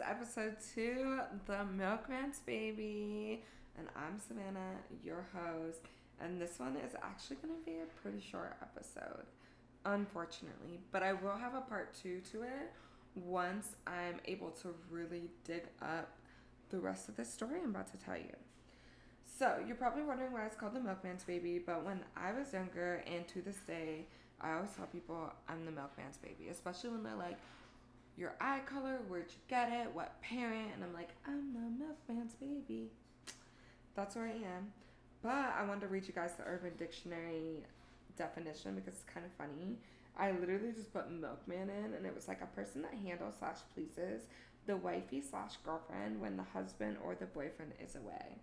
is episode two, The Milkman's Baby. And I'm Savannah, your host. And this one is actually going to be a pretty short episode, unfortunately. But I will have a part two to it once I'm able to really dig up the rest of the story I'm about to tell you. So, you're probably wondering why it's called The Milkman's Baby, but when I was younger and to this day, I always tell people I'm the milkman's baby, especially when they're like, your eye color, where'd you get it, what parent, and I'm like, I'm the milkman's baby. That's where I am. But I wanted to read you guys the Urban Dictionary definition because it's kind of funny. I literally just put milkman in, and it was like a person that handles slash pleases the wifey slash girlfriend when the husband or the boyfriend is away.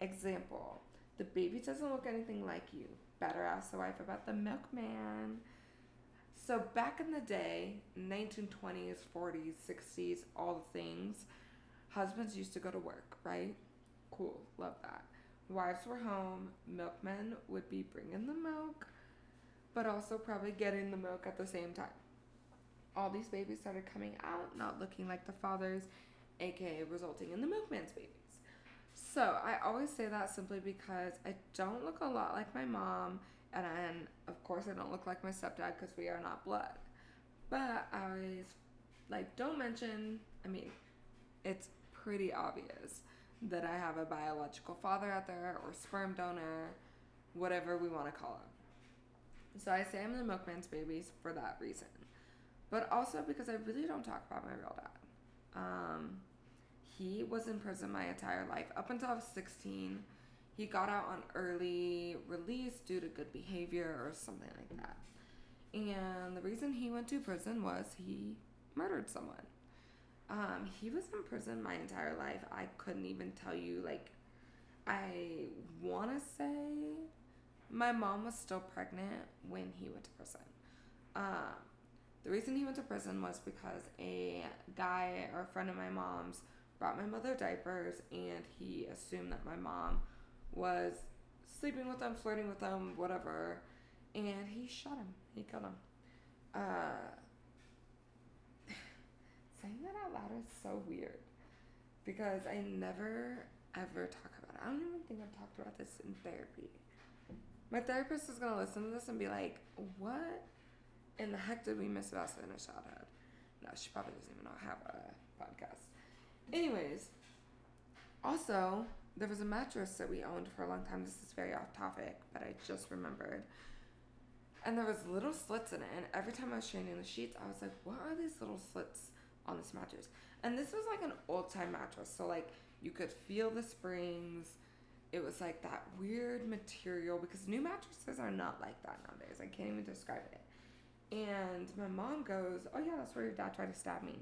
Example: The baby doesn't look anything like you. Better ask the wife about the milkman. So back in the day, 1920s, 40s, 60s, all the things, husbands used to go to work, right? Cool, love that. Wives were home, milkmen would be bringing the milk, but also probably getting the milk at the same time. All these babies started coming out, not looking like the fathers, aka resulting in the milkman's babies. So I always say that simply because I don't look a lot like my mom, and then of course I don't look like my stepdad because we are not blood. But I always like don't mention. I mean, it's pretty obvious that I have a biological father out there or sperm donor, whatever we want to call him. So I say I'm the milkman's babies for that reason, but also because I really don't talk about my real dad. Um, he was in prison my entire life up until I was 16. He got out on early release due to good behavior or something like that. And the reason he went to prison was he murdered someone. Um, he was in prison my entire life. I couldn't even tell you, like, I want to say my mom was still pregnant when he went to prison. Um, the reason he went to prison was because a guy or a friend of my mom's brought my mother diapers, and he assumed that my mom was sleeping with them, flirting with them, whatever, and he shot him. He killed him. Uh, saying that out loud is so weird because I never ever talk about it. I don't even think I've talked about this in therapy. My therapist is gonna listen to this and be like, "What in the heck did we miss about in a childhood?" No, she probably doesn't even know I have a podcast. Anyways, also, there was a mattress that we owned for a long time. This is very off topic, but I just remembered. And there was little slits in it, and every time I was changing the sheets, I was like, "What are these little slits on this mattress?" And this was like an old time mattress, so like you could feel the springs. It was like that weird material because new mattresses are not like that nowadays. I can't even describe it. And my mom goes, "Oh yeah, that's where your dad tried to stab me."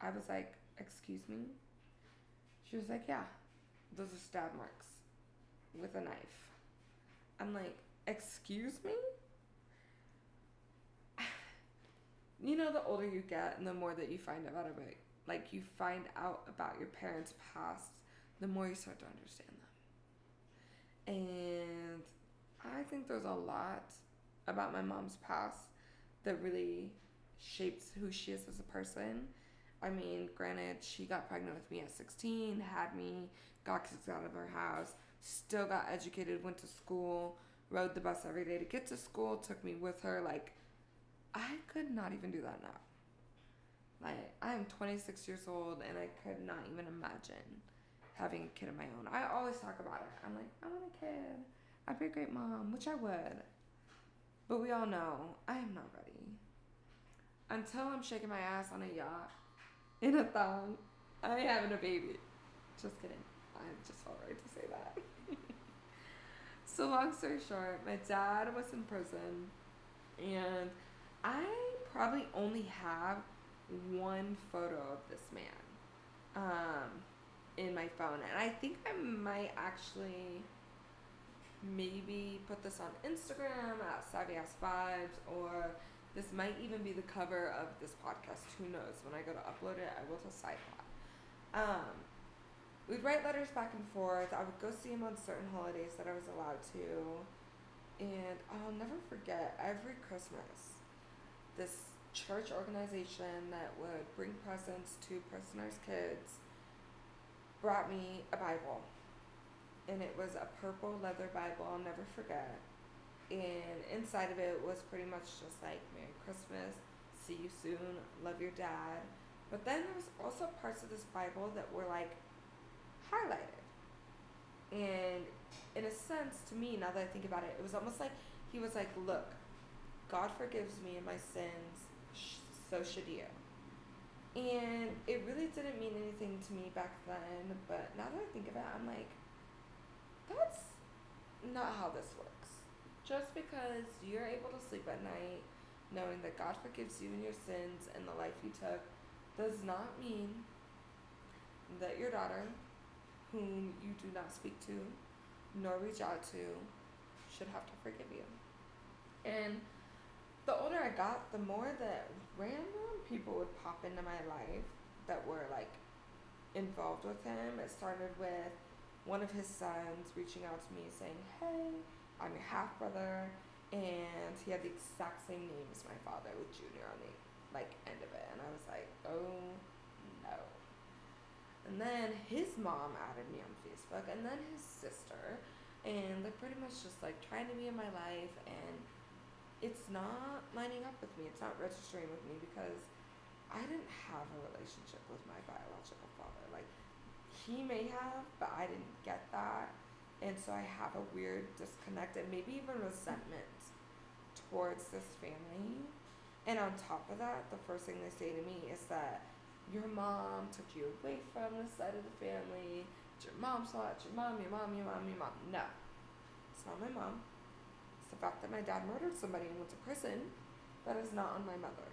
I was like, Excuse me? She was like, Yeah, those are stab marks with a knife. I'm like, Excuse me? you know, the older you get and the more that you find out about it, like you find out about your parents' past, the more you start to understand them. And I think there's a lot about my mom's past that really shapes who she is as a person I mean, granted, she got pregnant with me at 16, had me, got kicked out of her house, still got educated, went to school, rode the bus every day to get to school, took me with her. Like, I could not even do that now. Like, I am 26 years old and I could not even imagine having a kid of my own. I always talk about it. I'm like, I want a kid. I'd be a great mom, which I would. But we all know I am not ready. Until I'm shaking my ass on a yacht in a thong. I ain't having a baby. Just kidding. I just felt right to say that. so long story short, my dad was in prison and I probably only have one photo of this man um, in my phone. And I think I might actually maybe put this on Instagram at Savvy Ass Vibes or this might even be the cover of this podcast. Who knows? When I go to upload it, I will decide that. Um, we'd write letters back and forth. I would go see him on certain holidays that I was allowed to. And I'll never forget every Christmas, this church organization that would bring presents to prisoners' kids brought me a Bible. And it was a purple leather Bible, I'll never forget. And inside of it was pretty much just like Merry Christmas, see you soon, love your dad. But then there was also parts of this Bible that were like highlighted. And in a sense, to me, now that I think about it, it was almost like he was like, Look, God forgives me and my sins, so should you. And it really didn't mean anything to me back then, but now that I think of it, I'm like, that's not how this works. Just because you're able to sleep at night knowing that God forgives you and your sins and the life you took does not mean that your daughter, whom you do not speak to nor reach out to, should have to forgive you. And the older I got, the more that random people would pop into my life that were like involved with him. It started with one of his sons reaching out to me saying, Hey, I'm your half brother and he had the exact same name as my father with Junior on the like end of it, and I was like, oh no. And then his mom added me on Facebook, and then his sister, and they're pretty much just like trying to be in my life, and it's not lining up with me. It's not registering with me because I didn't have a relationship with my biological father. Like he may have, but I didn't get that. And so I have a weird disconnect and maybe even resentment towards this family. And on top of that, the first thing they say to me is that your mom took you away from the side of the family. It's your mom's fault. Your mom, your mom, your mom, your mom. No. It's not my mom. It's the fact that my dad murdered somebody and went to prison. That is not on my mother.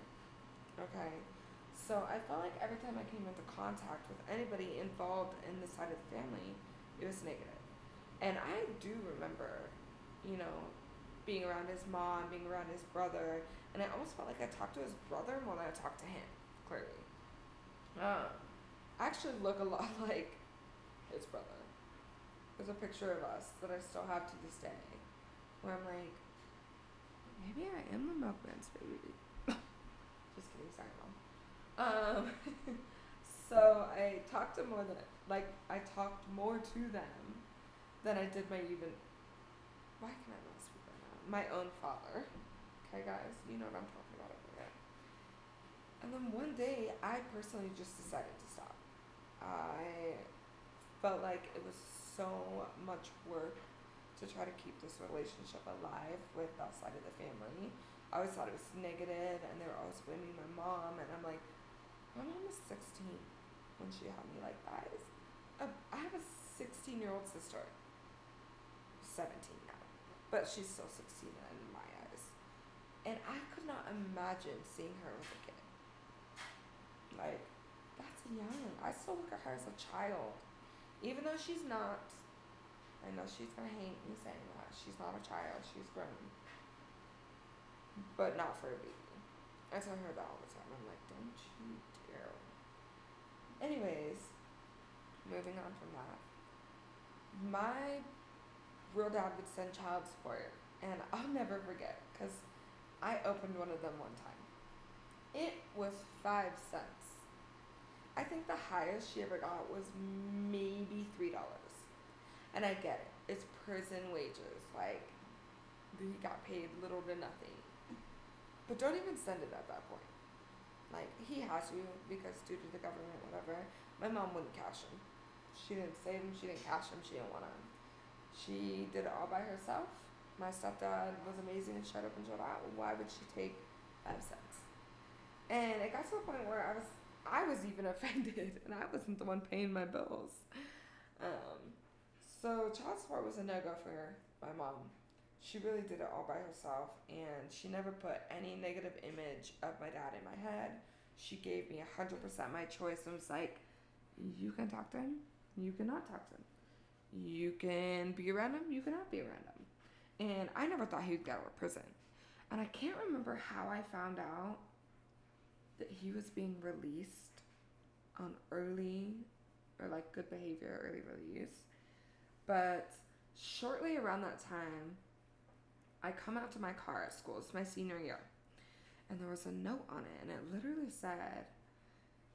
Okay? So I felt like every time I came into contact with anybody involved in the side of the family, it was negative. And I do remember, you know, being around his mom, being around his brother, and I almost felt like I talked to his brother more than I talked to him, clearly. Um, I actually look a lot like his brother. There's a picture of us that I still have to this day, where I'm like, maybe I am the milkman's baby. Just kidding, sorry, mom. Um, so I talked to more than like I talked more to them than I did my even. Why can I not speak right now? My own father. Okay, guys, you know what I'm talking about over there. And then one day, I personally just decided to stop. I felt like it was so much work to try to keep this relationship alive with that side of the family. I always thought it was negative, and they were always blaming my mom, and I'm like, my mom was 16 when she had me like that. I have a 16 year old sister 17 now, but she's still 16 in my eyes. And I could not imagine seeing her with a kid. Like, that's young. I still look at her as a child. Even though she's not, I know she's gonna hate me saying that. She's not a child, she's grown. But not for a baby. I tell her that all the time. I'm like, don't you dare. Anyways, moving on from that. My real dad would send child support, and I'll never forget because I opened one of them one time. It was five cents. I think the highest she ever got was maybe three dollars, and I get it. It's prison wages. Like he got paid little to nothing. But don't even send it at that point. Like he has to because due to the government, whatever. My mom wouldn't cash him. She didn't save him. She didn't cash him. She didn't want to she did it all by herself. My stepdad was amazing and showed up and showed out. Why would she take five cents? And it got to the point where I was I was even offended and I wasn't the one paying my bills. Um, so child support was a no go for my mom. She really did it all by herself and she never put any negative image of my dad in my head. She gave me 100% my choice and was like, you can talk to him, you cannot talk to him you can be around him, you cannot be around him. And I never thought he would get out of prison. And I can't remember how I found out that he was being released on early or like good behavior early release. But shortly around that time, I come out to my car at school. It's my senior year. and there was a note on it, and it literally said,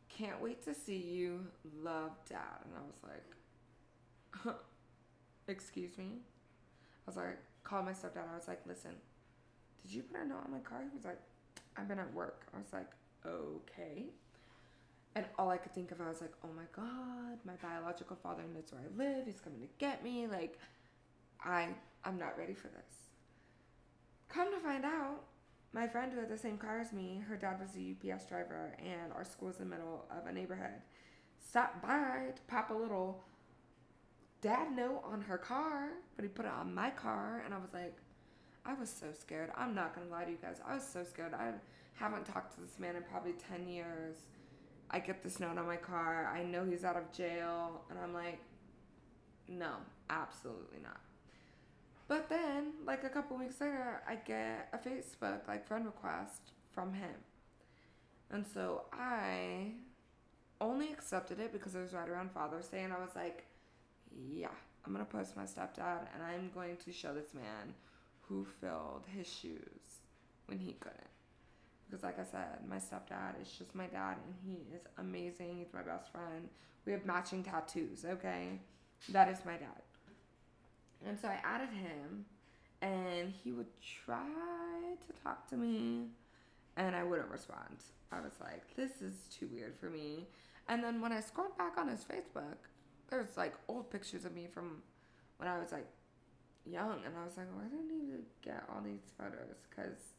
"Can't wait to see you. Love, Dad." And I was like, "Excuse me." I was like, called my stepdad. I was like, "Listen, did you put a note on my car?" He was like, "I've been at work." I was like, "Okay." And all I could think of, I was like, "Oh my God, my biological father knows where I live. He's coming to get me." Like, I I'm not ready for this. Come to find out, my friend who had the same car as me, her dad was a UPS driver, and our school school's in the middle of a neighborhood. Stopped by to pop a little dad note on her car, but he put it on my car, and I was like, I was so scared. I'm not gonna lie to you guys. I was so scared. I haven't talked to this man in probably 10 years. I get this note on my car. I know he's out of jail, and I'm like, no, absolutely not. But then, like a couple weeks later, I get a Facebook like friend request from him. And so I only accepted it because it was right around Father's Day and I was like, yeah, I'm to post my stepdad and I'm going to show this man who filled his shoes when he couldn't. Because like I said, my stepdad is just my dad and he is amazing. He's my best friend. We have matching tattoos, okay? That is my dad. And so I added him, and he would try to talk to me, and I wouldn't respond. I was like, this is too weird for me. And then when I scrolled back on his Facebook, there's like old pictures of me from when I was like young, and I was like, why do I need to get all these photos? Because,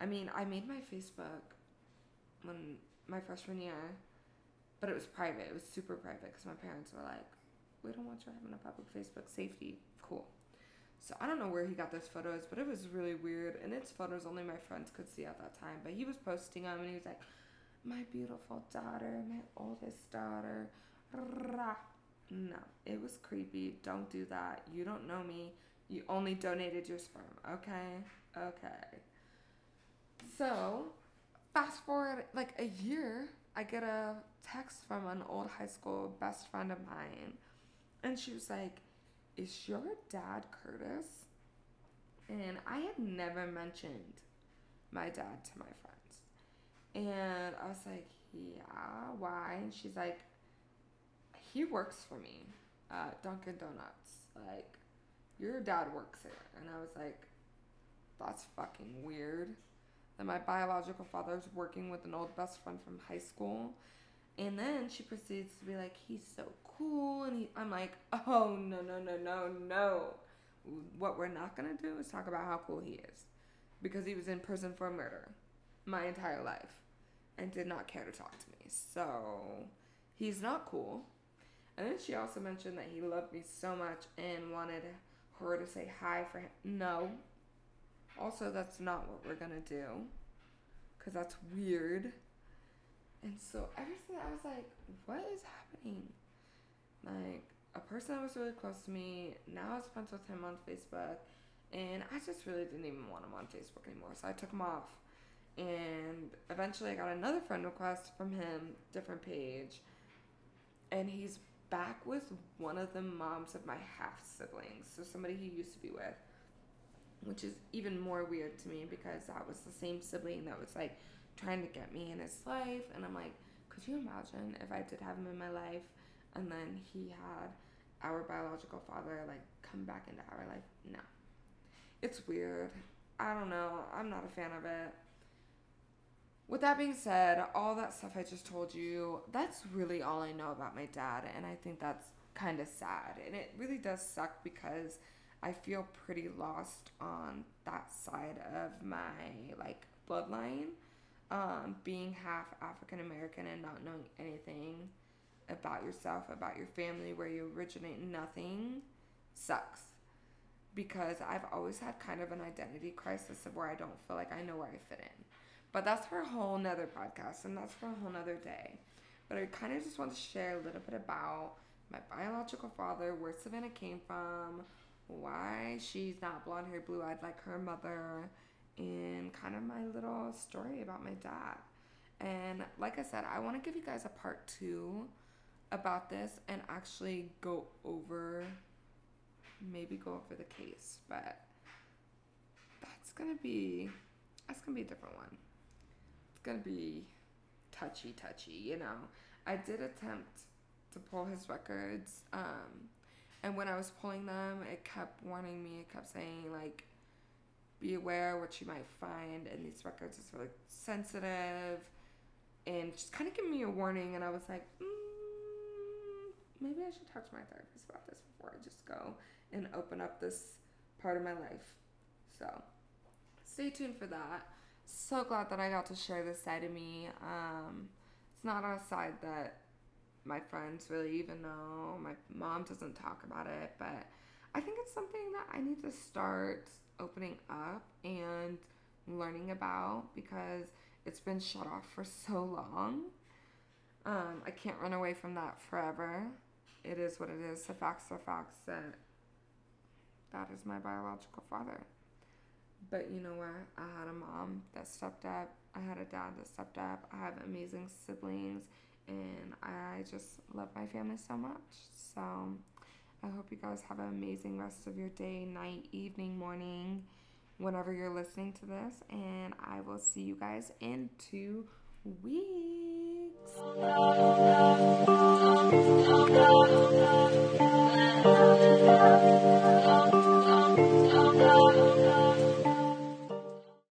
I mean, I made my Facebook when my freshman year, but it was private. It was super private because my parents were like, we don't want you having a public Facebook safety. Cool. So I don't know where he got those photos, but it was really weird. And it's photos only my friends could see at that time. But he was posting them and he was like, my beautiful daughter, my oldest daughter. No, it was creepy. Don't do that. You don't know me. You only donated your sperm. Okay? Okay. So, fast forward like a year, I get a text from an old high school best friend of mine and she was like, Is your dad Curtis? And I had never mentioned my dad to my friends. And I was like, Yeah, why? And she's like, He works for me at Dunkin' Donuts. Like, your dad works here. And I was like, That's fucking weird. That my biological father's working with an old best friend from high school. And then she proceeds to be like, He's so cool. And he, I'm like, oh, no, no, no, no, no. What we're not going to do is talk about how cool he is. Because he was in prison for murder my entire life and did not care to talk to me. So he's not cool. And then she also mentioned that he loved me so much and wanted her to say hi for him. No. Also, that's not what we're gonna do. Because that's weird. And so everything, I was like, what is happening? Like a person that was really close to me, now I was friends with him on Facebook, and I just really didn't even want him on Facebook anymore. So I took him off. And eventually I got another friend request from him, different page. And he's back with one of the moms of my half siblings. So somebody he used to be with. Which is even more weird to me because that was the same sibling that was like trying to get me in his life. And I'm like, could you imagine if I did have him in my life and then he had our biological father like come back into our life. No. It's weird. I don't know. I'm not a fan of it. With that being said, all that stuff I just told you, that's really all I know about my dad. And I think that's kind of sad. And it really does suck because I feel pretty lost on that side of my like bloodline. Um, being half African American and not knowing anything about yourself, about your family, where you originate, nothing sucks. Because I've always had kind of an identity crisis of where I don't feel like I know where I fit in. But that's for a whole nother podcast and that's for a whole nother day. But I kind of just want to share a little bit about my biological father, where Savannah came from, why she's not blonde hair, blue eyed like her mother, and kind of my little story about my dad. And like I said, I want to give you guys a part two about this and actually go over maybe go over the case but that's gonna be that's gonna be a different one gonna be touchy, touchy. You know, I did attempt to pull his records, um, and when I was pulling them, it kept warning me. It kept saying like, "Be aware what you might find in these records is really sensitive," and just kind of giving me a warning. And I was like, mm, maybe I should talk to my therapist about this before I just go and open up this part of my life. So, stay tuned for that. So glad that I got to share this side of me. Um, it's not a side that my friends really even know. My mom doesn't talk about it, but I think it's something that I need to start opening up and learning about because it's been shut off for so long. Um, I can't run away from that forever. It is what it is. The facts are facts that that is my biological father. But you know what? I had a mom that stepped up. I had a dad that stepped up. I have amazing siblings, and I just love my family so much. So I hope you guys have an amazing rest of your day, night, evening, morning, whenever you're listening to this. And I will see you guys in two weeks.